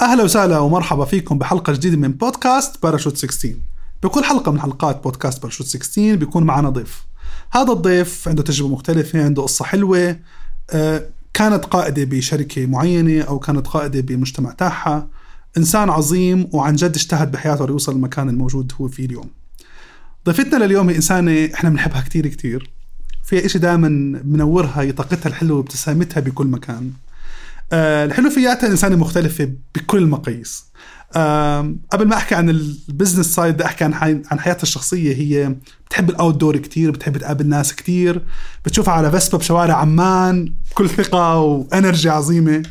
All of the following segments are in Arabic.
أهلا وسهلا ومرحبا فيكم بحلقة جديدة من بودكاست باراشوت 16 بكل حلقة من حلقات بودكاست باراشوت 16 بيكون معنا ضيف. هذا الضيف عنده تجربة مختلفة عنده قصة حلوة آه، كانت قائدة بشركة معينة أو كانت قائدة بمجتمع تاعها إنسان عظيم وعن جد اجتهد بحياته ليوصل للمكان الموجود هو فيه اليوم. ضيفتنا لليوم هي إنسانة إحنا بنحبها كتير كتير. فيها إشي دائما منورها طاقتها الحلوة وابتسامتها بكل مكان. الحلو فيها إنها انسانه مختلفة بكل المقاييس آه قبل ما أحكي عن ال business side بدي أحكي عن. عن حياتها الشخصية. هي بتحب ال outdoor كثير بتحب تقابل ناس كثير بتشوفها على Vespa بشوارع عمان بكل ثقة و energy عظيمة.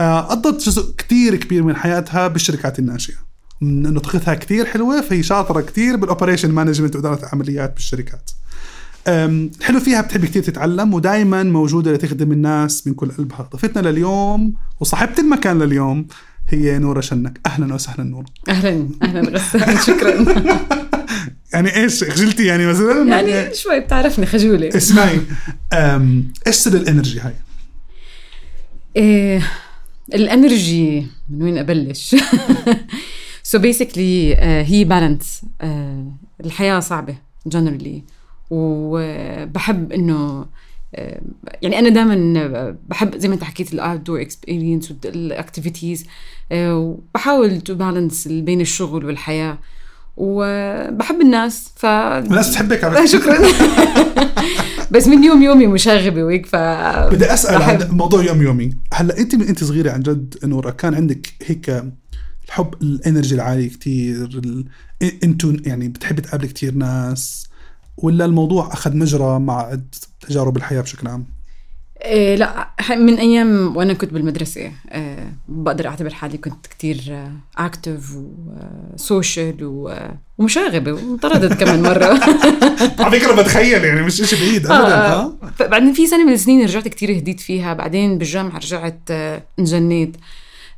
آه قضت جزء كثير كبير من حياتها بالشركات الناشئة. من انه طاقتها كثير حلوة فهي شاطرة كثير بال operation management وإدارة العمليات بالشركات. الحلو فيها بتحب كثير تتعلم ودائما موجودة لتخدم الناس من كل قلبها ضيفتنا لليوم وصاحبة المكان لليوم هي نورة شنك. أهلا وسهلا نورة. أهلا أهلا غسان شكرا. يعني إيش خجلتي يعني مثلا؟ يعني شوي بتعرفني خجولة. اسمعي. إيش سر ال energy هاي؟ إيه ال energy من وين أبلش؟ so so basically uh, هي balance uh, الحياة صعبة generally وبحب إنه يعني أنا دائما بحب زي ما أنت حكيت ال outdoor experience وال activities وبحاول to balance بين الشغل والحياة. وبحب الناس ف الناس بتحبك على شكرا. بس من يوم يومي مشاغبة وهيك ف بدي أسأل عن موضوع يوم يومي. هلأ أنت من أنت صغيرة عن جد نورا كان عندك هيك الحب ال energy العالي كتير إنتو يعني بتحبي تقابلي كتير ناس؟ ولا الموضوع أخذ مجرى مع تجارب الحياة بشكل عام؟ إيه لا من أيام وأنا كنت بالمدرسة إيه بقدر أعتبر حالي كنت كتير active و social ومشاغبة وانطردت كمان مرة. على فكرة بتخيل يعني مش شيء بعيد ابدا آه بعدين في سنة من السنين رجعت كتير هديت فيها بعدين بالجامعة رجعت انجنيت. و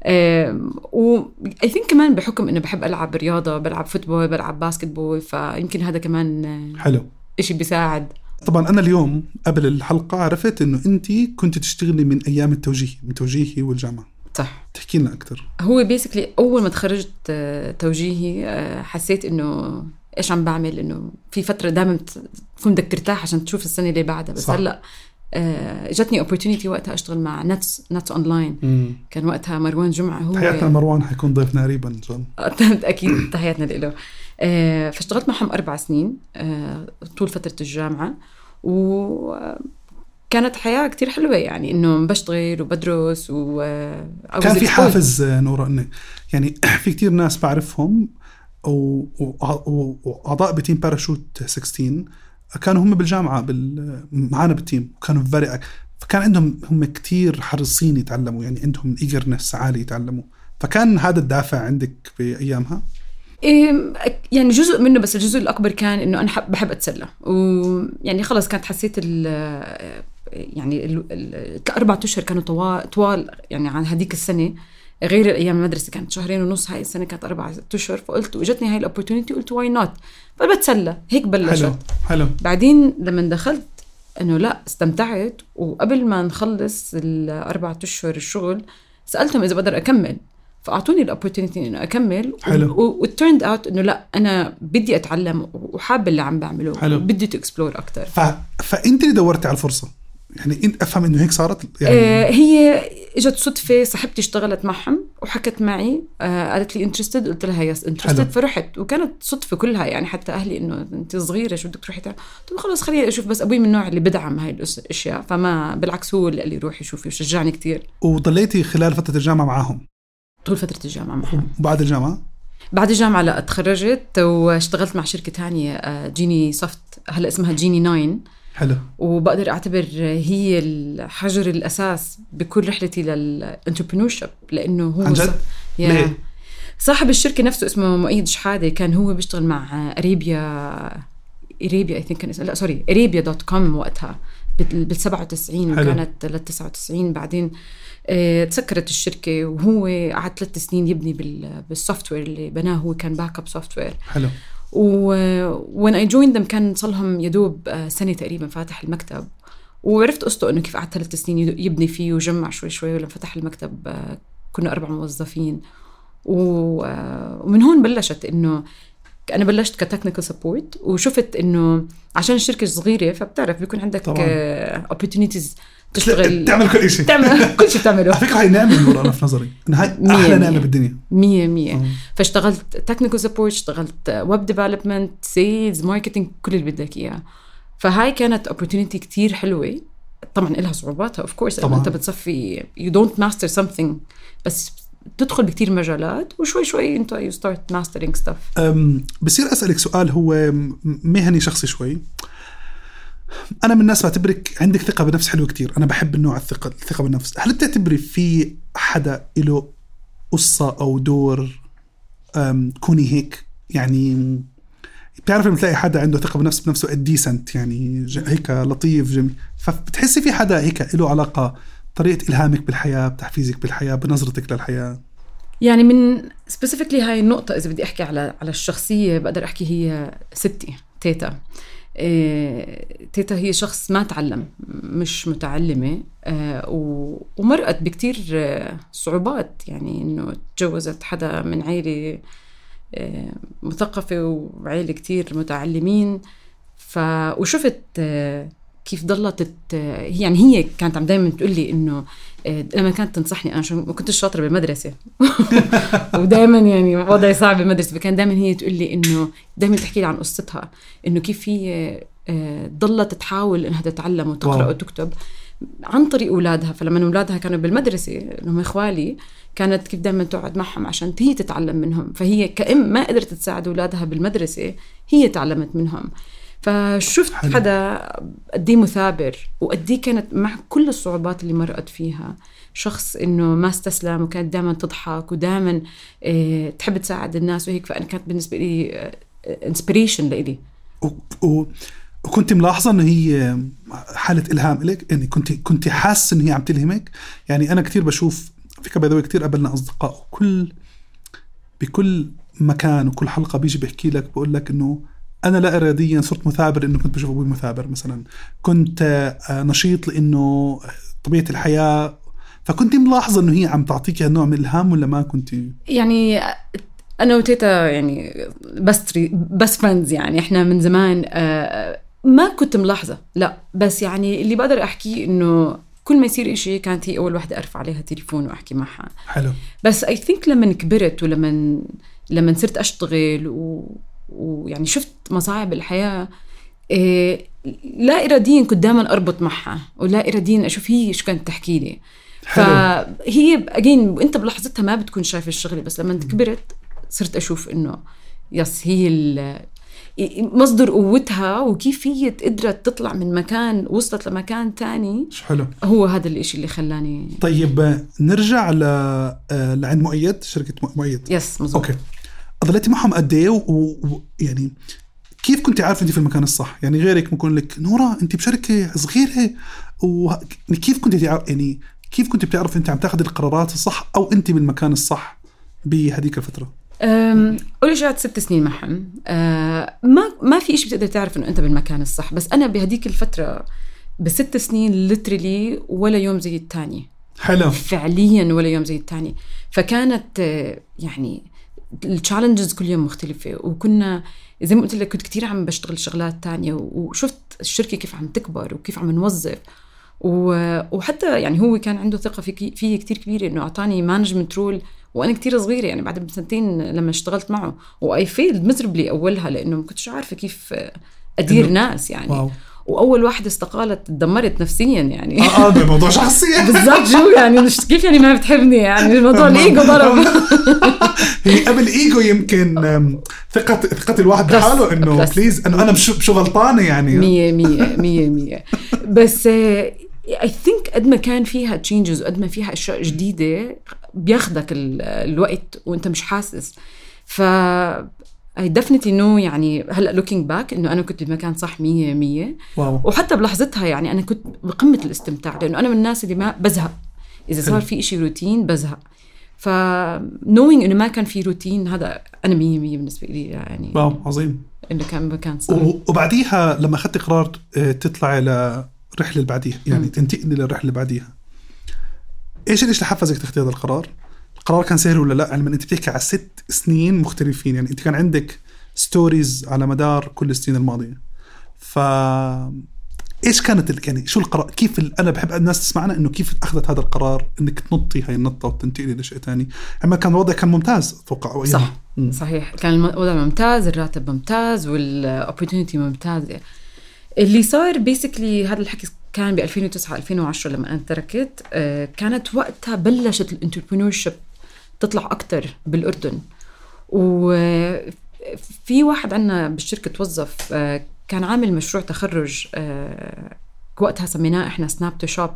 I think كمان بحكم إنه بحب ألعب رياضة بلعب football بلعب basketball فيمكن هذا كمان حلو. شيء بيساعد. طبعا أنا اليوم قبل الحلقة عرفت إنه أنت كنت تشتغلي من أيام التوجيه من توجيهي والجامعة. صح. تحكي لنا أكثر هو basically أول ما تخرجت توجيهي حسيت إنه إيش عم بعمل إنه في فترة دائما تكون بدك ترتاح عشان تشوف السنة اللي بعدها بس صح. هلأ اجتني opportunity وقتها أشتغل مع NETS NETS Online. كان وقتها مروان جمعة هو. تحياتنا مروان حيكون ضيفنا قريبا soon أكيد تحياتنا له فاشتغلت معهم أربع سنين طول فترة الجامعة. و كانت حياة كتير حلوة يعني إنه بشتغل وبدرس و كان في حافز نورة إنه يعني في كتير ناس بعرفهم وأعضاء ب team باراشوت 16 كانوا هم بالجامعة بال... معنا بال team وكانوا very فكان عندهم هم كتير حريصين يتعلموا يعني عندهم eagerness عالي يتعلموا. فكان هذا الدافع عندك بايامها؟ إيه يعني جزء منه بس الجزء الأكبر كان إنه أنا بحب أتسلى. ويعني خلص كانت حسيت ال يعني الاربع أشهر كانوا طوال طوال يعني عن هذيك السنة. غير أيام المدرسة كانت شهرين ونص هاي السنة كانت أربع أشهر فقلت واجتني هاي ال opportunity قلت why not فبتسلى هيك بلشت. حلو حلو. بعدين لما دخلت إنه لا استمتعت وقبل ما نخلص الاربع أشهر الشغل سألتهم إذا بقدر أكمل. فأعطوني ال opportunity إنه أكمل حلو. و turned out إنه لا أنا بدي أتعلم وحابة اللي عم بعمله حلو. بدي to explore أكثر ف... فأنت اللي دورتي على الفرصة؟ يعني انت أفهم إنه هيك صارت؟ يعني آه هي إجت صدفة صاحبتي اشتغلت معهم وحكت معي آه قالت لي interested قلت لها yes interested فرحت. وكانت صدفة كلها يعني حتى أهلي إنه أنت صغيرة شو بدك تروحي قلت له خلص خليني أشوف بس أبوي من النوع اللي بدعم هاي الأشياء فما بالعكس هو اللي قال لي روحي شوفي وشجعني كثير وضليتي خلال فترة الجامعة معاهم طول فترة الجامعة معهم. وبعد الجامعة؟ بعد الجامعة لا تخرجت واشتغلت مع شركة ثانية جيني سوفت هلا اسمها جيني 9 حلو. وبقدر أعتبر هي الحجر الأساس بكل رحلتي لل entrepreneur لأنه هو عن جد؟ ليه؟ صاحب الشركة نفسه اسمه مؤيد شحادة كان هو بيشتغل مع أريبيا أريبيا I think كان اسمه لا sorry أريبيا dot com وقتها بال 97 وكانت لل 99 بعدين. آه تسكرت الشركة وهو قعد ثلاث سنين يبني بال software اللي بناه هو كان backup software حلو. و when I joined them كان صار لهم يدوب سنة تقريبا فاتح المكتب وعرفت قصته إنه كيف قعد ثلاث سنين يبني فيه وجمع شوي شوي ولما فتح المكتب كنا أربع موظفين و- ومن هون بلشت إنه أنا بلشت ك technical support وشفت إنه عشان الشركة صغيرة فبتعرف بيكون عندك. opportunities تشتغل تعمل كل شيء. تعمل كل شيء بتعمله على فكرة هي نعمة نور أنا في نظري. انها هاي أحلى. نعمة بالدنيا. مية مية. آه. فاشتغلت technical support اشتغلت web development sales marketing كل اللي بدك إياه. فهاي كانت opportunity كتير حلوة. طبعا لها صعوباتها of course. أنت بتصفي you don't master something بس تدخل بكتير مجالات وشوي شوي أنت start mastering stuff. أم، بصير أسألك سؤال هو مهني شخصي شوي. أنا من الناس بعتبرك عندك ثقة بنفس حلوة كتير. أنا بحب النوع الثقه الثقة بالنفس. هل بتعتبري في حدا له قصة أو دور كوني هيك؟ يعني بتعرف لما تلاقي حدا عنده ثقة بنفسه بنفسه ديسنت يعني ج- هيك لطيف جميل. فبتحسي في حدا هيك له علاقة طريقة إلهامك بالحياة بتحفيزك بالحياة بنظرتك للحياة؟ يعني من specifically هاي النقطة إذا بدي أحكي على على الشخصية بقدر أحكي هي ستي تيتا. إيه تيتا هي شخص ما تعلم مش متعلمة آه، ومرقت بكتير آه، صعوبات يعني إنه تجوزت حدا من عيلة آه، مثقفة وعيلة كتير متعلمين ف وشفت آه، كيف ضلت يعني هي كانت عم دائما تقول لي إنه آه، لما كانت تنصحني أنا ما كنتش شاطرة بالمدرسة ودائما يعني وضعي صعب بالمدرسة فكان دائما هي تقول لي إنه دائما تحكي لي عن قصتها إنه كيف هي آه، ضلت تحاول إنها تتعلم وتقرأ. وتكتب عن طريق أولادها. فلما أولادها كانوا بالمدرسة اللي هم إخوالي كانت كيف دائما تقعد معهم عشان هي تتعلم منهم. فهي كأم ما قدرت تساعد أولادها بالمدرسة هي تعلمت منهم. فشفت حلو. حدا قد مثابر وقد كانت مع كل الصعوبات اللي مرقت فيها. شخص إنه ما استسلم وكانت دائما تضحك ودائما آه تحب تساعد الناس وهيك. فأنا كانت بالنسبة لي inspiration لإلي. و... و... وكنت ملاحظة انه هي حالة إلهام لك يعني كنت كنت حاسة إن هي عم تلهمك. يعني أنا كثير بشوف فكره باي كثير قابلنا أصدقاء وكل بكل مكان وكل حلقة بيجي بحكي لك بقول لك إنه أنا لا اراديا صرت مثابر انه كنت بشوف أبوي مثابر مثلا. كنت آه، نشيط لأنه طبيعة الحياة فكنت ملاحظة إنه هي عم تعطيك هالنوع من الإلهام ولا ما كنت؟ يعني أنا وتيتا يعني بس best friends يعني. إحنا من زمان آه، ما كنت ملاحظة لا. بس يعني اللي بقدر أحكيه إنه كل ما يصير إشي كانت هي أول وحدة أرفع عليها تليفون وأحكي معها. حلو. بس I think لما كبرت ولما لما صرت أشتغل و... ويعني شفت مصاعب الحياة إيه لا اراديا كنت دائما أربط معها ولا اراديا أشوف هي شو كانت تحكي لي. حلو. فهي اجين انت بلحظتها ما بتكون شايف الشغلة بس لما كبرت صرت أشوف إنه يس هي ال- مصدر قوتها وكيف هي قدرت تطلع من مكان وصلت لمكان تاني. حلو. هو هذا الإشي اللي خلاني طيب نرجع ل لعند مؤيد شركة مؤيد. yes مزبوط okay. ضليتي معهم قد إيه ويعني كيف كنت عارفه انت في المكان الصح؟ يعني غيرك ممكن لك نورا انت بشركة صغيرة وكيف كنت تعرف يعني كيف كنت بتعرف انت عم تاخذ القرارات الصح أو انت بالمكان الصح بهذيك الفترة؟ قعدت ست سنين معهم أه، ما ما في شيء بتقدر تعرف إنه أنت بالمكان الصح بس أنا بهديك الفترة بست سنين literally ولا يوم زي الثاني حلو فعليا ولا يوم زي الثاني فكانت آه، يعني ال challenges كل يوم مختلفة. وكنا زي ما قلت لك كنت كتير عم بشتغل شغلات تانية وشفت الشركة كيف عم تكبر وكيف عم نوظف. وحتى يعني هو كان عنده ثقة في فيي كتير كبيرة إنه أعطاني management role وأنا كتير صغيرة يعني بعد بسنتين لما اشتغلت معه. و I failed miserably أولها لأنه ما كنتش عارفة كيف أدير ناس يعني. wow. وأول واحدة استقالت تدمرت نفسيا يعني. آه آه ده موضوع شخصي بالضبط شو يعني مش كيف يعني ما بتحبني يعني؟ الموضوع الإيجو ضرب. هي قبل إيجو يمكن أم، ثقة ثقة الواحد بحاله إنه. please إنه أنا مش شو غلطانة يعني. مية مية مية مية. بس I think قد ما كان فيها changes وقد ما فيها أشياء جديدة بياخدك ال- الوقت وأنت مش حاسس. ف I definitely know يعني هلأ looking back إنه أنا كنت بمكان صح مية مية. واو. وحتى بلحظتها يعني أنا كنت بقمة الاستمتاع لأنه أنا من الناس اللي ما بزهق. إذا صار. في إشي روتين بزهق. ف knowing إنه ما كان في روتين هذا أنا مية مية بالنسبة لي يعني واو عظيم. إنه كان مكان صح. وبعديها لما أخذت قرار آه، تطلعي للرحله اللي بعديها يعني. تنتقلي للرحله اللي بعديها. إيش اللي حفزك تاخذي هذا القرار؟ القرار كان سهل ولا لا؟ علما انت بتحكي على ست سنين مختلفين يعني انت كان عندك stories على مدار كل السنين الماضية. ف إيش كانت يعني شو القرار كيف ال... أنا بحب الناس تسمعنا إنه كيف أخذت هذا القرار إنك تنطي هاي النطة وتنتقلي لشيء ثاني أما كان الوضع كان ممتاز أتوقع أو صح أيامها. مم. صحيح. كان الوضع ممتاز الراتب ممتاز وال opportunity ممتازه اللي صار basically هذا الحكي كان ب 2009 2010 لما أنا تركت آه، كانت وقتها بلشت ال entrepreneurship تطلع أكثر بالأردن. وفي واحد عندنا بالشركة توظف كان عامل مشروع تخرج آه، وقتها سميناه إحنا Snap to Shop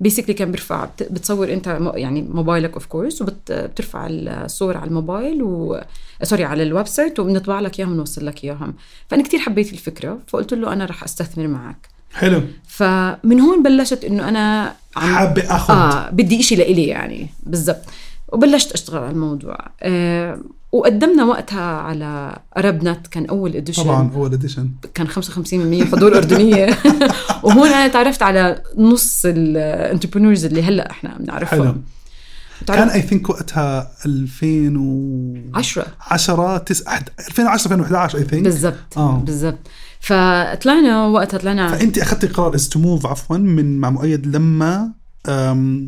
basically كان بيرفع بت- بتصور أنت يعني موبايلك of course وبترفع الصور على الموبايل و sorry على ال website وبنطبع لك إياهم ونوصل لك إياهم. فأنا كتير حبيت الفكرة فقلت له أنا رح أستثمر معك. حلو. فمن هون بلشت إنه أنا عم حابة اخذ آه بدي إشي لإلي يعني بالضبط. وبلشت أشتغل على الموضوع. آه وقدمنا وقتها على ArabNet كان أول edition طبعا أول edition كان 55% حضور أردنية. وهون أنا تعرفت على نص ال entrepreneurs اللي هلأ إحنا بنعرفهم. كان I think وقتها 2010 10 9 2010 2011 I think بالضبط آه. بالضبط. فطلعنا وقتها طلعنا فأنت أخذتي قرار as to move عفوا من مع مؤيد لما أه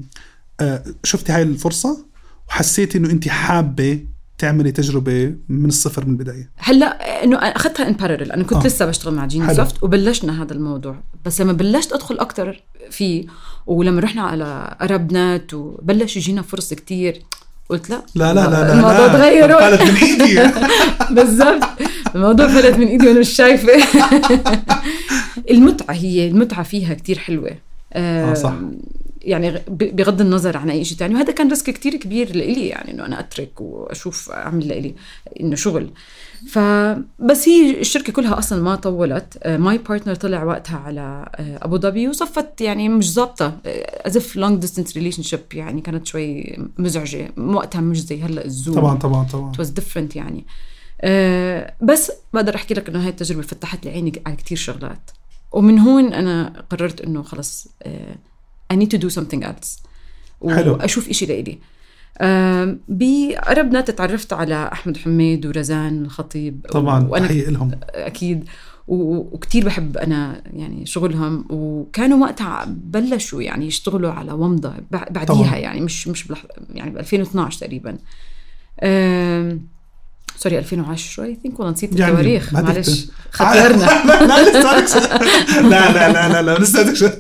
شفتي هاي الفرصة؟ وحسيتي إنه أنت حابة تعملي تجربة من الصفر من البداية. هلأ إنه أخذتها in parallel أنا كنت آه. لسه بشتغل مع Genie Soft وبلشنا هذا الموضوع. بس لما بلشت أدخل أكثر فيه ولما رحنا على ArabNet وبلش يجينا فرص كتير قلت لا. لا لا لا لا الموضوع. تغير. فلتت من إيدي. بالضبط. الموضوع فلت من إيدي وأنا مش شايفة. المتعة هي المتعة فيها كتير حلوة. آه، صح. يعني بغض النظر عن أي شيء ثاني وهذا كان risk كتير كبير لإلي يعني إنه أنا أترك وأشوف أعمل لإلي إنه شغل. فبس هي الشركة كلها أصلا ما طولت. my partner طلع وقتها على آه، أبو ظبي وصفت يعني مش ظابطة as if long distance relationship يعني كانت شوي مزعجة. وقتها مش زي هلأ ال Zoom. طبعا طبعا طبعا. It was different يعني. أه بس بقدر أحكي لك إنه هاي التجربة فتحت لي عيني على كتير شغلات. ومن هون أنا قررت إنه خلص أه I need to do something else حلو. وأشوف إشي لإلي بقربنا تعرفت على أحمد حميد ورزان الخطيب طبعا وأنا تحية لهم أكيد وكتير بحب أنا يعني شغلهم وكانوا وقتها بلشوا يعني يشتغلوا على ومضة بع- بعديها طبعاً. يعني مش مش بلح يعني ب 2012 تقريبا. sorry 2010 I think والله نسيت يعني التواريخ معلش خطرنا لا لا. لا لا لا لسه.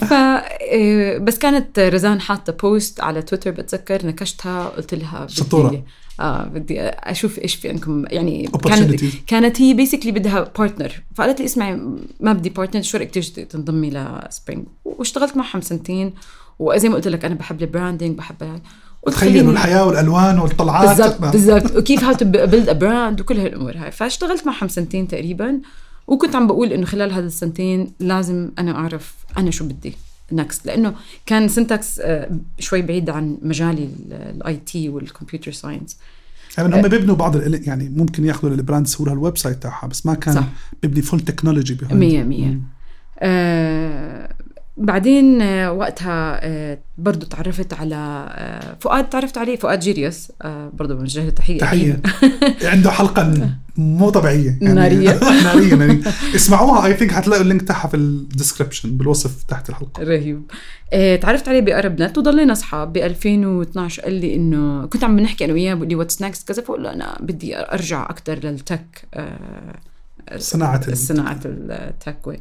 ف إيه، بس كانت رزان حاطة post على تويتر بتذكر نكشتها قلت لها شطورة. آه بدي أشوف إيش في عندكم يعني كانت. كانت هي basically بدها partner فقالت لي اسمعي ما بدي partner شو رأيك تيجي تنضمي ل Spring واشتغلت معهم سنتين وزي ما قلت لك أنا بحب ال branding بحب تخيلوا الحياة والألوان والطلعات بالضبط. بالضبط وكيف how to build brand وكل هالأمور هاي فاشتغلت معهم سنتين تقريبا وكنت عم بقول إنه خلال هذا السنتين لازم أنا أعرف أنا شو بدي next لأنه كان Syntax شوي بعيد عن مجالي ال IT وال computer science يعني هم بيبنوا بعض يعني ممكن ياخذوا لل brand يسووا لها ال website تاعها بس ما كان صح. بيبني full technology مية مية. آه بعدين آه وقتها آه برضو تعرفت على آه فؤاد تعرفت عليه؟ فؤاد جيريوس. آه برضو بنوجه له تحية. تحية. عنده حلقة مو طبيعية. يعني نارية. نارية نارية. اسمعوها I think حتلاقوا ال link تاعها في ال description بالوصف تحت الحلقة. رهيب. آه، تعرفت عليه ب ArabNet وضلينا أصحاب. ب 2012 قال لي إنه كنت عم بنحكي أنا وياه بقول لي what's next كذا فقول له أنا بدي أرجع أكثر لل tech آه، صناعة ال- صناعة ال tech.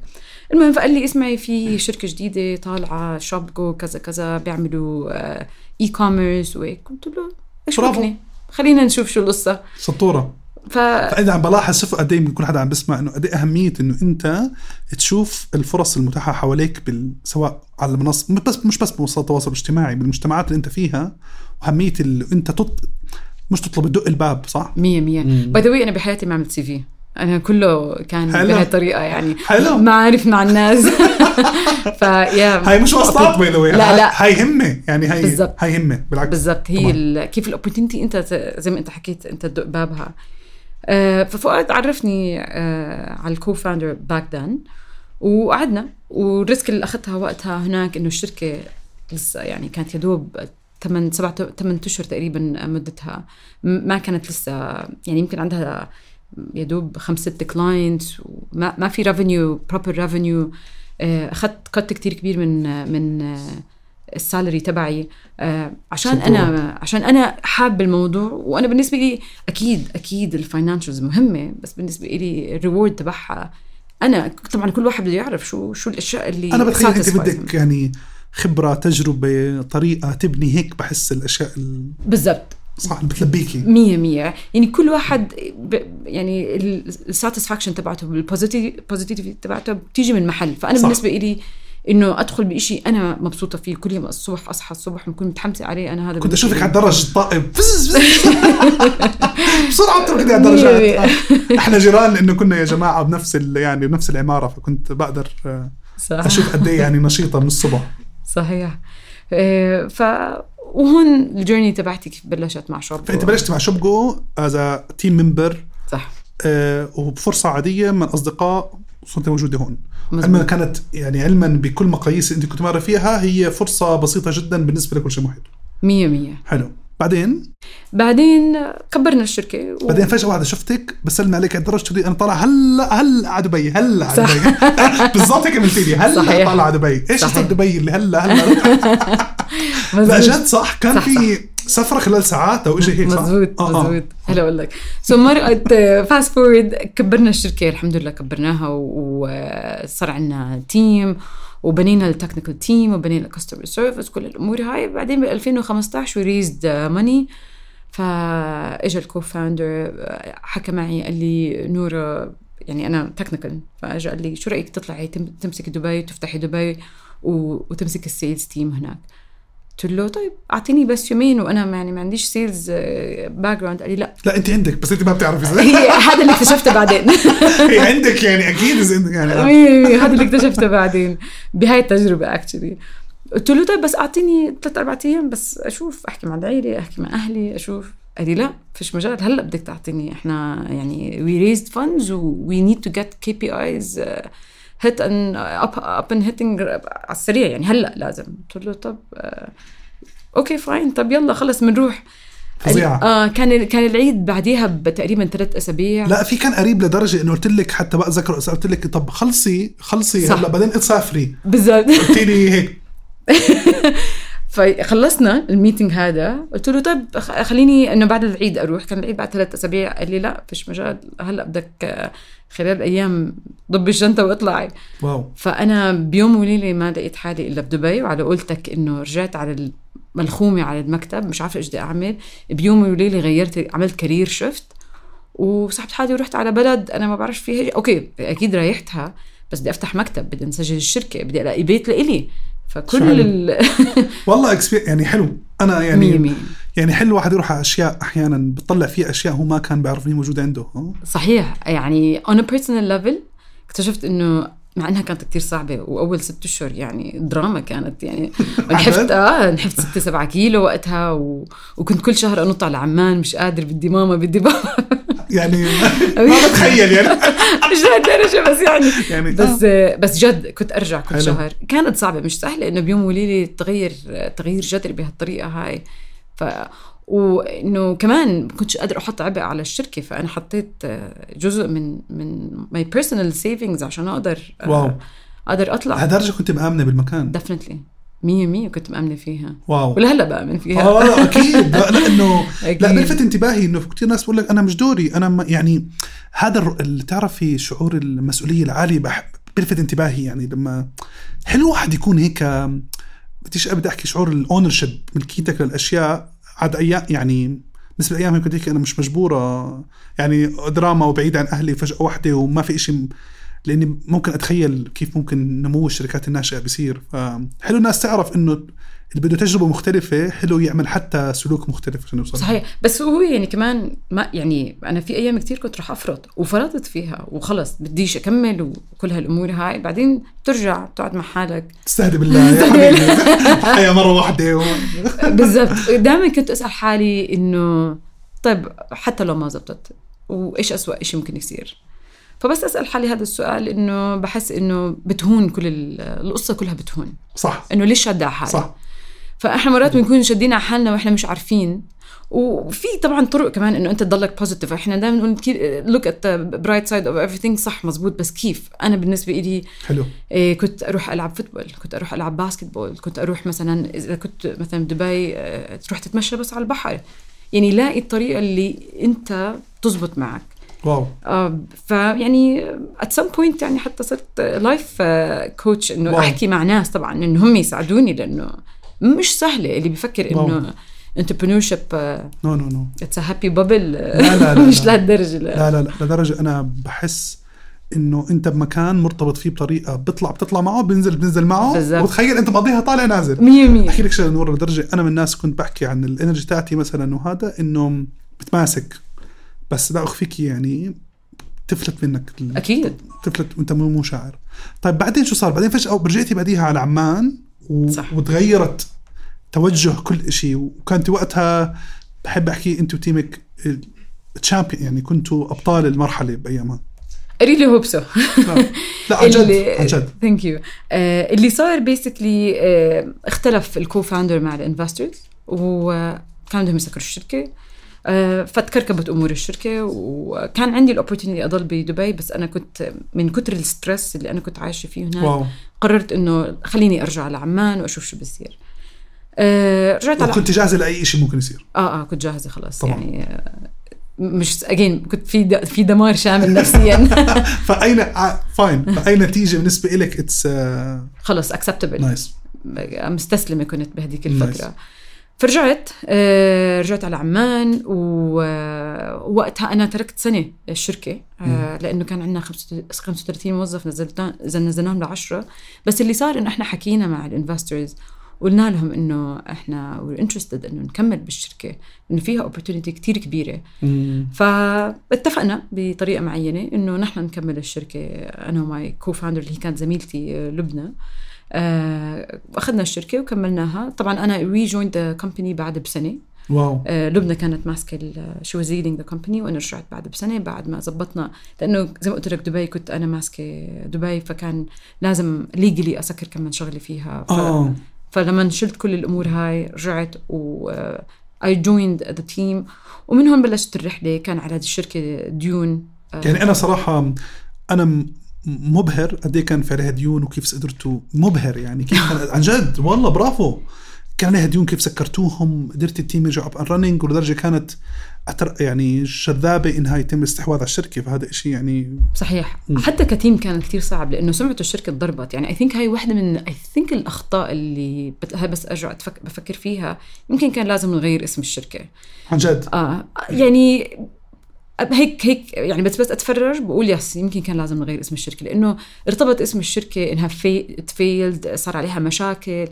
المهم فقال لي اسمعي في شركة جديدة طالعة ShopGo كذا كذا بيعملوا e-commerce وهيك قلت له اشوفني خلينا نشوف شو القصة. أسطورة ف فانا عم بلاحظ شوف قد إيه كل حدا عم بسمع إنه قد إيه أهمية إنه أنت تشوف الفرص المتاحة حواليك بال... سواء على المنصه مش بس مش بس بمنصات التواصل الاجتماعي بالمجتمعات اللي أنت فيها وأهمية اللي أنت تط... مش تطلب تدق الباب صح؟ مية مية. by the أنا بحياتي ما عملت CV أنا كله كان حلو. بهاي الطريقة يعني. حلو. معارف مع الناس. فيا هاي مش واسطات by the لا لا. هاي همة. يعني هي بالضبط. هاي همة. بالعكس. بالضبط. هي. ال- كيف ال opportunity أنت زي ما أنت حكيت أنت تدق بابها. ففؤاد عرفني آه، على ال co-founder back then وقعدنا وال risk اللي أخذتها وقتها هناك إنه الشركة لسه يعني كانت يدوب ثمان سبعة ثمان أشهر تقريبا مدتها ما كانت لسه يعني يمكن عندها يا دوب خمس ست clients وما ما في revenue proper revenue أخذت cut كتير كبير من من آه، ال salary تبعي آه، عشان. أنا عشان أنا حاب الموضوع وأنا بالنسبة لي أكيد أكيد ال financials مهمة بس بالنسبة لي ال reward تبعها أنا طبعا كل واحد بده يعرف شو شو الأشياء اللي أنا بتخيل انت. بدك يعني خبرة تجربة طريقة تبني هيك بحس الأشياء ال- بالضبط صح بتلبيكي مية مية يعني كل واحد ب يعني ال satisfaction تبعته ال positivity تبعته بتيجي من محل فأنا صح. بالنسبة لي إنه أدخل بإشي أنا مبسوطة فيه. كل يوم الصبح أصحى الصبح بكون متحمسة عليه. أنا هذا كنت أشوفك. على الدرج طيب. بسرعة بتركضي على الدرجات إحنا جيران لأنه كنا يا جماعة بنفس يعني بنفس العمارة فكنت بقدر صح. أشوف قد إيه يعني نشيطة من الصبح. صحيح. إيه، ف وهون ال journey تبعتي كيف بلشت مع شوب فأنت بلشت مع شوبجو as team member صح. وبفرصة عادية من أصدقاء صرت موجودة هون. مزبوط. علما كانت يعني علما بكل مقاييس انت كنت مارة فيها هي فرصة بسيطة جدا بالنسبة لكل شيء محيط مية مية حلو بعدين بعدين كبرنا الشركة و... بعدين فجأة واحدة شفتك بسلم عليك على الدرج أنا طالع هلأ هلأ على دبي هلأ على صح. دبي بالضبط هيك عملتي لي هلأ. طالع على دبي إيش. قصه دبي اللي هلأ هلأ لا. جد صح كان صح، في سفره خلال ساعات أو شيء هيك مزبوط آه، آه. مزبوط. هلا أقول لك. so مرقت fast forward كبرنا الشركة الحمد لله كبرناها وصار عندنا تيم وبنينا ال technical team وبنينا ال customer service كل الأمور هاي. بعدين ب 2015 we raised money فاجى ال co-founder حكى معي قال لي نورا يعني أنا technical فاجى قال لي شو رأيك تطلعي تم- تمسكي دبي وتفتحي دبي و- وتمسكي ال sales team هناك؟ قلت له طيب أعطيني بس يومين وأنا يعني ما عنديش sales background قال لي لا. لا أنت عندك بس أنت ما بتعرفي. هذا اللي اكتشفته بعدين. هي عندك يعني أكيد يعني. هذا اللي اكتشفته بعدين. بهاي التجربة actually قلت له طيب بس أعطيني ثلاث أربع أيام بس أشوف أحكي مع العيلة أحكي مع أهلي أشوف. قال لي لا فيش مجال. هلأ بدك تعطيني. إحنا يعني we raised funds we need to get KPIs hit ان اب اب ان hitting على السريع يعني هلا لازم. قلت له طب آه، okay fine طب يلا خلص بنروح فظيعة. آه كان كان العيد بعديها بتقريبا ثلاث أسابيع. لا في كان قريب لدرجة إنه قلت لك حتى بقى ذكر قلت لك طب خلصي خلصي صح. هلا بعدين تسافري بالضبط. قلت لي هيك. فخلصنا ال meeting هذا. قلت له طيب خليني إنه بعد العيد أروح. كان العيد بعد ثلاث أسابيع. قال لي لا فيش مجال. هلأ بدك آه، خلال أيام ضبي الشنطة واطلعي wow. فأنا بيوم وليلة ما لقيت حالي إلا بدبي وعلى قولتك إنه رجعت على الملخومه على المكتب. مش عارفة إيش بدي أعمل. بيوم وليلة غيرت عملت career shift وسحبت حالي ورحت على بلد أنا ما بعرفش فيها okay أكيد رايحتها بس بدي أفتح مكتب بدي نسجل الشركة بدي ألاقي بيت لإلي. فكل. ال والله experience يعني حلو أنا يعني مية. يعني حلو الواحد يروح على أشياء أحيانا بتطلع فيها أشياء هو ما كان بيعرف انها موجوده عنده ها؟ صحيح يعني on a personal level اكتشفت إنه مع إنها كانت كتير صعبة وأول ست أشهر يعني دراما كانت يعني. نحفت آه نحفت ستة سبعة كيلو وقتها و... وكنت كل شهر أنط على عمان مش قادر بدي ماما بدي بابا. يعني ما بتخيل يعني. مش لهالدرجة بس يعني يعني بس بس جد كنت أرجع كل حلو. شهر. كانت صعبة مش سهلة إنه بيوم وليلة تغير تغيير جذري بهالطريقة هاي. ف وإنه كمان ما كنتش قادر أحط عبء على الشركة فأنا حطيت آه، جزء من من my personal savings عشان أقدر آه، wow. أقدر أطلع. لهالدرجه كنت مآمنة بالمكان. definitely مية مية كنت مأمنة فيها. wow. ولهلأ بأمن فيها. آه لا أكيد. لا لأنه. لا بلفت انتباهي إنه في كثير ناس بقول لك أنا مش دوري أنا يعني هذا اللي تعرفي شعور المسؤولية العالي بحب بلفت انتباهي يعني لما حلو واحد يكون هيك بديش بدي أحكي شعور ال ownership ملكيتك للأشياء عاد أيام يعني بالنسبة لايام كنت هيك أنا مش مجبورة. يعني دراما وبعيد عن أهلي فجاه واحدة وما في إشي لأني ممكن أتخيل كيف ممكن نمو الشركات الناشئة بيصير. فحلو الناس تعرف إنه اللي بده تجربة مختلفة حلو يعمل حتى سلوك مختلف عشان يوصل. صحيح. بس هو يعني كمان ما يعني أنا في أيام كتير كنت رح أفرط وفرطت فيها وخلص بديش أكمل وكل هالأمور هاي. بعدين بترجع بتقعد مع حالك. تستهدي بالله يا حبيبي. مرة واحدة و... بالضبط. دائما كنت أسأل حالي إنه طيب حتى لو ما زبطت وإيش أسوأ شيء ممكن يصير؟ فبس أسأل حالي هذا السؤال إنه بحس إنه بتهون كل ال- القصة كلها بتهون. صح. إنه ليش على حالي؟ صح. فاحنا مرات بنكون شادين على حالنا وإحنا مش عارفين. وفي طبعا طرق كمان إنه أنت تضلك positive إحنا دائما نقول look at bright side of everything صح مزبوط بس كيف؟ أنا بالنسبة لي حلو. إيه كنت أروح ألعب football كنت أروح ألعب basketball كنت أروح مثلا إذا كنت مثلا بدبي آه، تروح تتمشى بس على البحر. يعني لاقي الطريقة اللي أنت تزبط معك. wow. آه فيعني at some point يعني حتى صرت life coach إنه. أحكي مع ناس طبعا انه هم يساعدوني لأنه مش سهلة. اللي بيفكر wow. انه entrepreneur no no no. It's happy bubble لا، لا، مش. لهالدرجة لا. لا لا لدرجة أنا بحس إنه أنت بمكان مرتبط فيه بطريقة بتطلع بتطلع معه بنزل بنزل معه. بالظبط. وتخيل أنت مقضيها طالع نازل. 100% أحكي لك شغلة نور لدرجة أنا من الناس كنت بحكي عن الانرجي تاعتي مثلا وهذا إنه بتماسك. بس لا اخفيك يعني تفلت منك أكيد. تفلت وانت مو مو شاعر. طيب بعدين شو صار؟ بعدين فجأة رجعتي بعديها على عمان. و... صح. وتغيرت توجه كل شيء وكانت وقتها بحب أحكي انت وتيمك champion يعني كنتوا أبطال المرحلة بأيامها. Really hope so لا, عن جد عن جد. thank you اللي صار basically uh, اختلف ال co-founder مع ال investors وكانوا بدهم يسكروا الشركة. فتكركبت امور الشركة وكان عندي ال opportunity أضل بدبي بس أنا كنت من كتر ال stress اللي أنا كنت عايشة فيه هناك wow. قررت إنه خليني أرجع لعمان وأشوف شو بصير. آه رجعت على وكنت جاهزة لأي شيء ممكن يصير. آه آه كنت جاهزة خلص طبعاً. يعني آه، مش اجين كنت في في دمار شامل نفسيا. fine fine فاي نتيجة بالنسبة لك it's خلص acceptable nice مستسلمة كنت بهديك Nice. فرجعت آه رجعت على عمان ووقتها أنا تركت سنة الشركة آه لأنه كان عندنا 35 موظف نزلنا نزلناهم ل 10 بس اللي صار إنه إحنا حكينا مع ال investors قلنا لهم إنه إحنا we're interested إنه نكمل بالشركة إنه فيها opportunity كتير كبيرة. فاتفقنا بطريقة معينة إنه نحن نكمل الشركة أنا و my co-founder اللي هي كانت زميلتي آه، لبنى. آه، أخذنا الشركة وكملناها. طبعا أنا rejoined the company بعد بسنة. wow. آه، لبنى كانت ماسكة she was leading the company وأنا رجعت بعد بسنة. بعد ما زبطنا لأنه زي ما قلت لك دبي كنت أنا ماسكة دبي فكان لازم legally أسكر كم من شغلي فيها. ف... آه. فلما شلت كل الأمور هاي رجعت و I joined the team ومن هون بلشت الرحلة. كان على الشركة ديون. آه، يعني أنا صراحة أنا مبهر. قد إيه كان في عليها ديون وكيف قدرتوا؟ مبهر يعني. كيف عن جد. والله برافو. كان عليها ديون كيف سكرتوهم. قدرت ال team يرجع up running ولدرجة كانت attractive يعني جذابه إنها يتم الاستحواذ على الشركة. فهذا شيء يعني صحيح. مم. حتى كتيم كان كتير صعب لأنه سمعه الشركة تضربت يعني I think هاي واحدة من I think الأخطاء اللي بت... هاي بس أرجع أتفك... بفكر فيها. يمكن كان لازم نغير اسم الشركة. عن جد. آه يعني هيك هيك يعني بس بس أتفرج بقول yes يمكن كان لازم نغير اسم الشركة لأنه ارتبط اسم الشركة إنها failed صار عليها مشاكل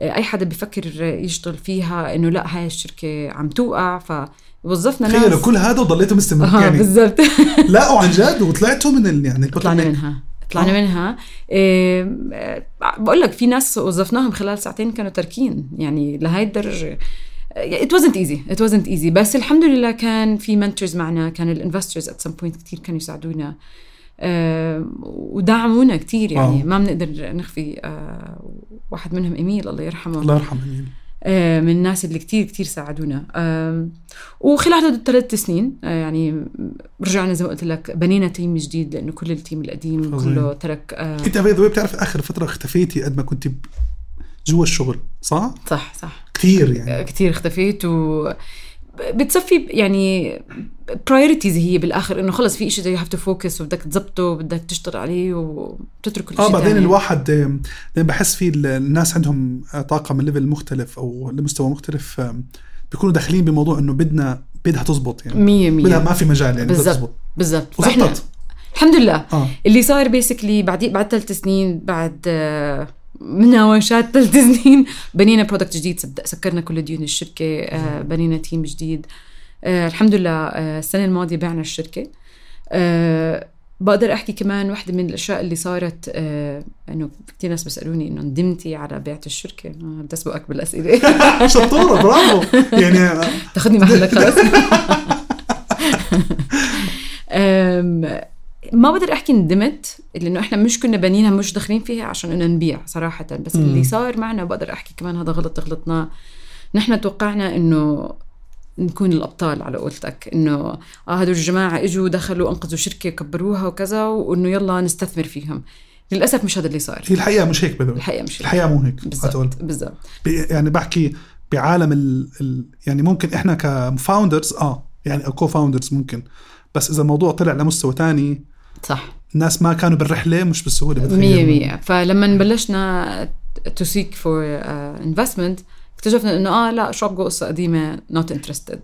آه، أي حدا بفكر يشتغل فيها إنه لا هاي الشركة عم توقع فوظفنا ناس تخيلوا كل هذا وضليتوا مستمر آه يعني بالضبط لا وعن جد وطلعتوا من ال يعني طلعنا. منها طلعنا آه. منها إيه بقول لك في ناس وظفناهم خلال ساعتين كانوا تاركين يعني لهي الدرجة it wasn't easy it wasn't easy بس الحمد لله كان في mentors معنا كان الانفسترز at some point كتير كانوا يساعدونا آه ودعمونا كتير يعني آه. ما بنقدر نخفي آه واحد منهم إيميل الله يرحمه الله يرحمه يعني. آه، من الناس اللي كتير كتير ساعدونا وخلال هدول الثلاث سنين يعني رجعنا زي ما قلت لك بنينا team جديد لأنه كل ال team القديم. كله ترك أنت باي بتعرف آخر فترة اختفيتي قد ما كنت جوا الشغل صح؟ صح صح كثير يعني. كتير اختفيت و بتصفي يعني priorities هي بالآخر إنه خلص في شيء you have to focus وبدك تزبطه وبدك تشتغل عليه وبتترك كل شيء آه بعدين. الواحد بحس في ال- الناس عندهم آه، طاقة من level مختلف أو لمستوى مختلف آم، بيكونوا داخلين بموضوع إنه بدنا بدها تزبط يعني. مية بدها مية ما في مجال يعني بدها بالضبط. تزبط. بالضبط. وزبطت الحمد لله. آه. اللي صار basically بعد بعد ثلاث سنين بعد آه، مناوشات ثلاث سنين. بنينا product جديد سكرنا كل ديون الشركة آه، بنينا team جديد. آه، الحمد لله آه، السنة الماضية بعنا الشركة. بقدر أحكي كمان واحدة من الأشياء اللي صارت آه إنه كثير ناس بيسألوني إنه ندمتي على بيعة الشركة. آه بدي اسبقك بالاسئله شطورة برافو. يعني تاخذني محلك خلص ما بقدر أحكي ندمت لأنه إحنا مش كنا بانينها مش داخلين فيها عشان إنه نبيع صراحة بس مم. اللي صار معنا بقدر أحكي كمان هذا غلط غلطناه نحن توقعنا إنه نكون الأبطال على قولتك إنه آه هدول الجماعة إجوا دخلوا أنقذوا شركة كبروها وكذا وإنه يلا نستثمر فيهم للأسف مش هذا اللي صار هي الحقيقة مش هيك بدوي الحقيقة مش هيك. الحقيقة مو هيك. بالضبط بالضبط يعني بحكي بعالم ال... ال... يعني ممكن إحنا ك founders آه يعني co-founders ممكن بس إذا الموضوع طلع لمستوى تاني صح. الناس ما كانوا بالرحلة مش بالسهولة بتخيل. مية مية. فلما بلشنا seek for uh, investment اكتشفنا إنه آه لا شوب قصة قديمة not interested.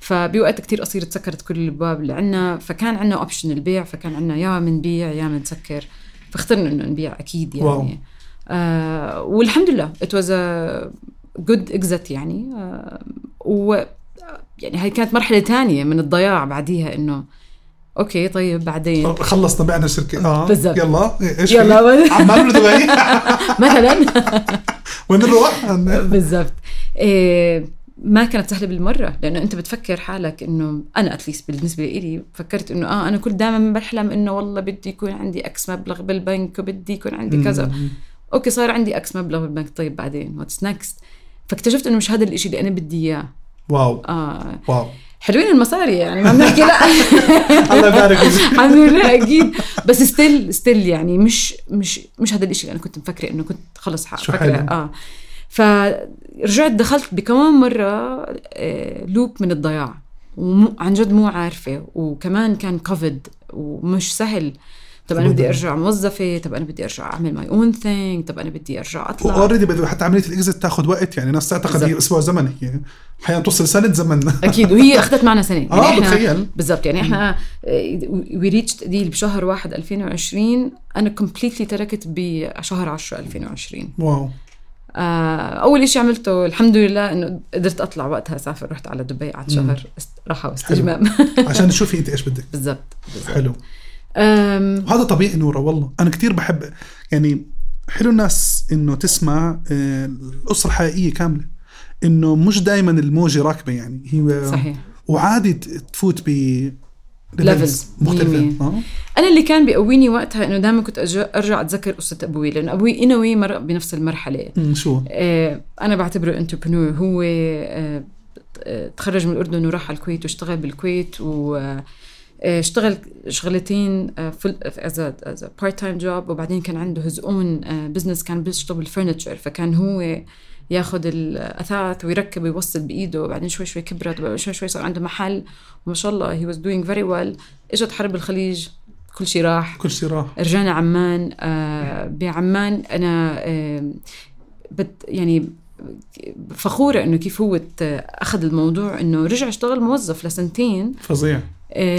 فبوقت كتير قصير تسكرت كل الابواب اللي عنا فكان عنا option البيع فكان عنا يا منبيع يا منسكر فاخترنا إنه نبيع أكيد يعني. واو. آه والحمد لله it was a good exit يعني. آه و يعني هاي كانت مرحلة تانية من الضياع بعديها إنه okay طيب بعدين؟ خلصنا بعنا الشركة آه بالضبط. يلا إيش يلا. في؟ عمال بدبي مثلا. وين نروح؟ بالضبط. إيه ما كانت سهلة بالمرة لأنه أنت بتفكر حالك إنه أنا at least بالنسبة لي فكرت إنه آه أنا كل دائما بحلم إنه والله بدي يكون عندي X مبلغ بالبنك وبدي يكون عندي كذا. okay صار عندي X مبلغ بالبنك طيب بعدين what's next فاكتشفت إنه مش هذا الإشي اللي أنا بدي إياه. واو. آه. واو. حلوين المصاري يعني ما بنحكي لا. الله يبارك. فيك. أكيد. بس still still يعني مش مش مش هذا الشيء اللي أنا كنت مفكرة إنه كنت خلص فكرة. آه. فرجعت دخلت بكمان مرة آه، loop من الضياع. وعن جد مو عارفة. وكمان كان كوفيد ومش سهل. طب أنا بدي. أرجع موظفة طب أنا بدي أرجع أعمل my own thing طب أنا بدي أرجع أطلع. و already بدو حتى عملية ال exit تاخذ وقت يعني ناس تعتقد هي. أسبوع زمن هي أحيانا توصل سنة زمن. أكيد وهي أخذت معنا سنة. آه بتخيل. بالضبط يعني إحنا we reached deal بشهر 1 2020 أنا completely تركت بشهر 10 2020 واو. آه أول شيء عملته الحمد لله إنه قدرت أطلع وقتها اسافر رحت على دبي قعدت شهر راحة واستجمام. عشان تشوفي إنت إيش بدك. بالضبط. حلو. أم، وهذا طبيعي نورا والله. أنا كتير بحب يعني حلو الناس إنه تسمع آه، القصة الحقيقية كاملة. إنه مش دائما الموجة راكبة يعني هي صحيح. وعادي تفوت ب مية مية. آه. أنا اللي كان بيقويني وقتها إنه دائما كنت أرجع أتذكر قصة أبوي لأنه أبوي in a way مر بنفس المرحلة. أمم، شو آه، أنا بعتبره entrepreneur هو آه، تخرج من الأردن وراح على الكويت واشتغل بالكويت و آه، اشتغل شغلتين full as as part time job وبعدين كان عنده his own business كان بيشتغل بال furniture فكان هو ياخذ الأثاث ويركب ويوصل بإيده وبعدين شوي شوي كبرت وبعدين شوي شوي صار عنده محل. وما شاء الله he was doing very well إجت حرب الخليج كل شيء راح. كل شيء راح. رجعنا عمان آه بعمان. أنا آه بت يعني فخورة إنه كيف هو أخذ الموضوع إنه رجع اشتغل موظف لسنتين. فظيع.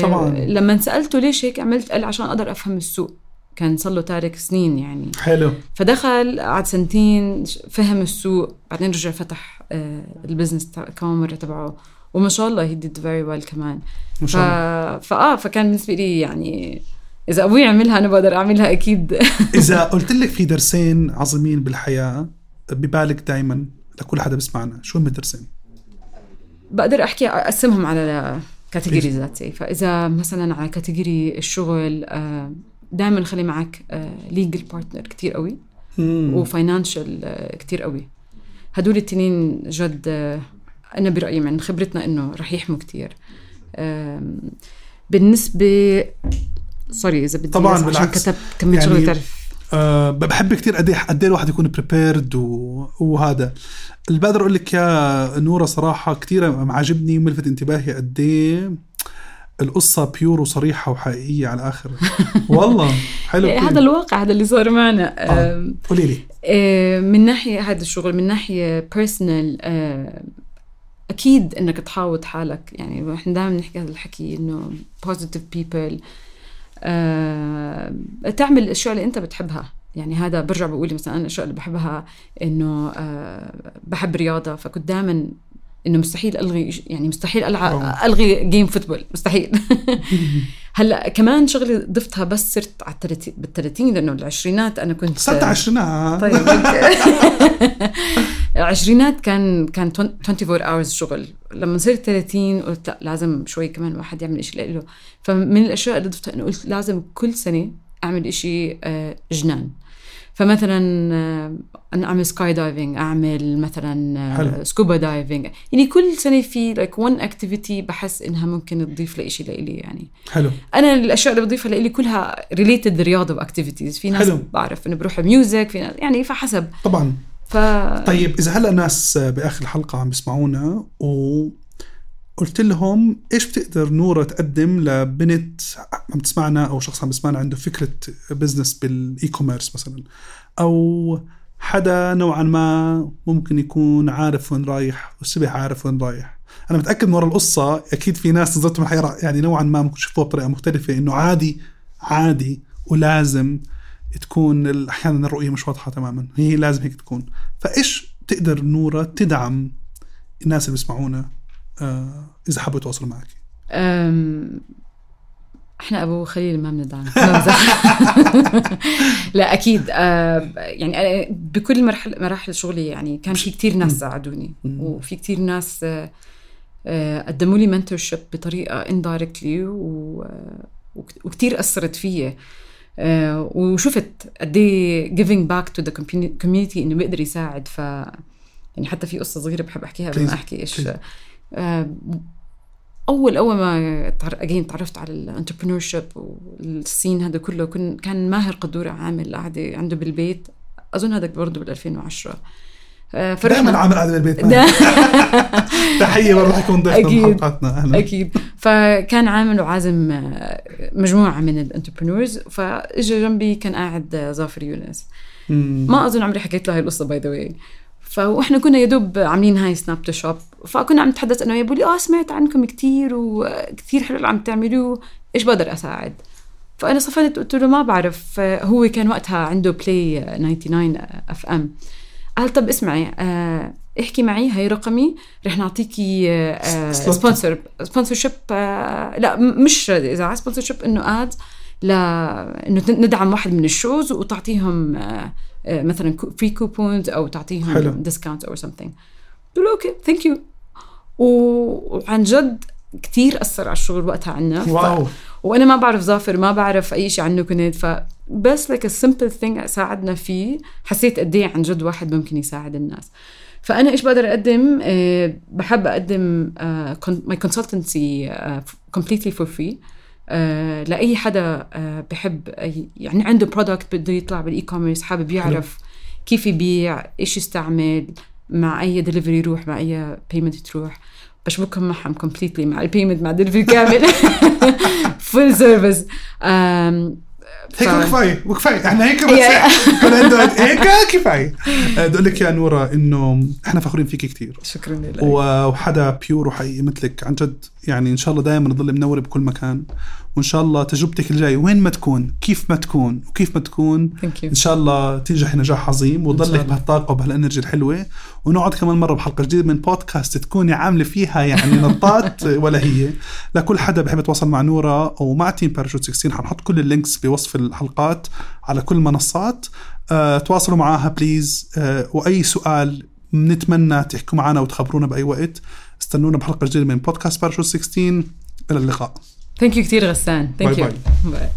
طبعاً. لما سألته ليش هيك عملت قال عشان أقدر أفهم السوق كان صار له تارك سنين يعني حلو فدخل قعد سنتين فهم السوق بعدين رجع فتح آه البزنس كمان مره تبعه وما شاء الله he did very well كمان ما. شاء الله فاه فكان بالنسبة لي يعني إذا أبوي عملها أنا بقدر أعملها أكيد إذا قلت لك في درسين عظيمين بالحياة ببالك دائما لكل حدا بيسمعنا شو هم الدرسين؟ بقدر أحكي أقسمهم على categories ذاتي فإذا مثلا على category الشغل دائما خلي معك legal partner كتير قوي و financial كتير قوي. هدول التنين جد آه، أنا برأيي من خبرتنا إنه رح يحموا كتير. بالنسبة sorry إذا بدي طبعاً بالعكس. كتبت كمية يعني شغله تعرف. أه بحب كتير قد إيه قد إيه الواحد يكون prepared. وهذا اللي بقدر أقول لك يا نورة صراحة كتير عاجبني وملفت انتباهي قد إيه القصة pure وصريحة وحقيقية على الآخر والله حلو إيه،. هذا الواقع هذا اللي صار معنا آه. قولي لي آه، من ناحية هذا الشغل من ناحية personal أكيد إنك تحاوط حالك يعني إحنا دائما نحكي هذا الحكي إنه positive people آه، تعمل الأشياء اللي أنت بتحبها. يعني هذا برجع بقول مثلا أنا الأشياء اللي بحبها إنه آه، بحب رياضة فكنت دائما إنه مستحيل ألغي إش- يعني مستحيل ألعب أوه. ألغي game football مستحيل. هلأ كمان شغلي ضفتها بس صرت على التلاتين بالثلاثين لأنه العشرينات أنا كنت صرت عشرينات طيب العشرينات كان كان 24 hours شغل. لما صرت 30 قلت لا لازم شوي كمان الواحد يعمل شيء له فمن الأشياء اللي ضفتها إنه قلت لازم كل سنة أعمل شيء جنان. فمثلا آه، أنا أعمل skydiving أعمل مثلا حلو. scuba diving يعني كل سنة في like one activity بحس إنها ممكن تضيف لي شيء لإلي يعني. حلو. أنا الأشياء اللي بضيفها لإلي كلها related رياضه و activities في ناس حلو. بعرف إنه بروح music في ناس يعني فحسب. طبعا. طيب إذا هلا ناس بآخر الحلقة عم بيسمعونا و قلت لهم إيش بتقدر نورة تقدم لبنت عم تسمعنا أو شخص عم بيسمعنا عنده فكرة business بال e-commerce مثلا؟ أو حدا نوعا ما ممكن يكون عارف وين رايح وشبه عارف وين رايح. أنا متأكد من ورا القصة أكيد في ناس نظرتهم يعني نوعا ما ممكن يشوفوها بطريقة مختلفة إنه عادي عادي ولازم تكون أحيانا الرؤية مش واضحة تماما. هي لازم هيك تكون. فإيش تقدر نورة تدعم الناس اللي بيسمعونا آه إذا حبوا يتواصلوا معك؟ أم... إحنا أبو خليل ما بندعم. لا أكيد آه يعني أنا بكل مرحله مراحل شغلي يعني كان في كتير ناس ساعدوني. وفي كتير ناس آه، آه، قدموا لي mentorship بطريقة وك- وكتير أثرت فيي آه، وشفت قد إيه giving back to the community community إنه بيقدر يساعد ف يعني حتى في قصة صغيرة بحب أحكيها قبل. ما أحكي إيش. آه، أول أول ما again تعرفت على ال entrepreneurship وال scene هذا كله كان ماهر قدوره عامل قاعدة عنده بالبيت أظن هذا برضه بال 2010 آه، دائما فرحنا عامل قاعدة بالبيت دا- تحية برضه يكون ضيفنا أكيد. بحلقاتنا أهلا. أكيد. فكان عامل وعازم آه، مجموعة من ال entrepreneurs. فاجى جنبي كان قاعد آه، ظافر يونس. مم. ما أظن عمري حكيت له هاي القصة by the way فإحنا كنا يا دوب عاملين هاي سناب تو شوب فكنا عم نتحدث أنا وياه بقول لي آه سمعت عنكم كتير وكتير حلو اللي عم تعملوه. إيش بقدر أساعد؟ فأنا صفنت قلت له ما بعرف هو كان وقتها عنده بلاي 99 FM قال طب اسمعي آه، احكي معي هاي رقمي رح نعطيكي slot. sponsor sponsorship لا م- مش اذاعه sponsorship إنه ad ل إنه ندعم واحد من ال shows وتعطيهم آه، آه، مثلا free coupons أو. تعطيهم discount أو something قلت له okay thank you وعن جد كتير أثر على الشغل وقتها عنا ف- wow وأنا ما بعرف ظافر ما بعرف أي شيء عنه كنت فبس like simple thing ساعدنا فيه. حسيت قد إيه عن جد واحد ممكن يساعد الناس. فأنا إيش بقدر أقدم؟ آه، بحب أقدم my consultancy completely for free لأي حدا آه، بحب يعني عنده product بده يطلع بال e-commerce حابب يعرف كيف يبيع إيش يستعمل مع أي دليفري يروح مع أي payment تروح. بشبكهم معهم completely مع ال payment مع الدليفري كامل. full service هيك كفاية وكفاية. إحنا هيك بس هيك. كفاية. آه، بدي أقول لك يا نورة إنه إحنا فخورين فيك كثير شكرا و- وحدا بيور وحقيقي مثلك. عن جد يعني إن شاء الله دائما تضل منورة بكل مكان. وإن شاء الله تجربتك الجاية وين ما تكون كيف ما تكون وكيف ما تكون إن شاء الله تنجح نجاح عظيم وتضلك. بهالطاقة وبهالإنرجي الحلوة. ونقعد كمان مرة بحلقة جديدة من بودكاست تكوني عاملة فيها يعني نطات ولا هي. لكل حدا بحب يتواصل مع نوره أو مع team باراشوت 16 حنحط كل ال links بوصف الحلقات على كل المنصات أه تواصلوا معاها please أه وأي سؤال بنتمنى تحكوا معنا وتخبرونا بأي وقت. استنونا بحلقة جديدة من بودكاست باراشوت 16 إلى اللقاء. thank you كثير غسان. thank you. bye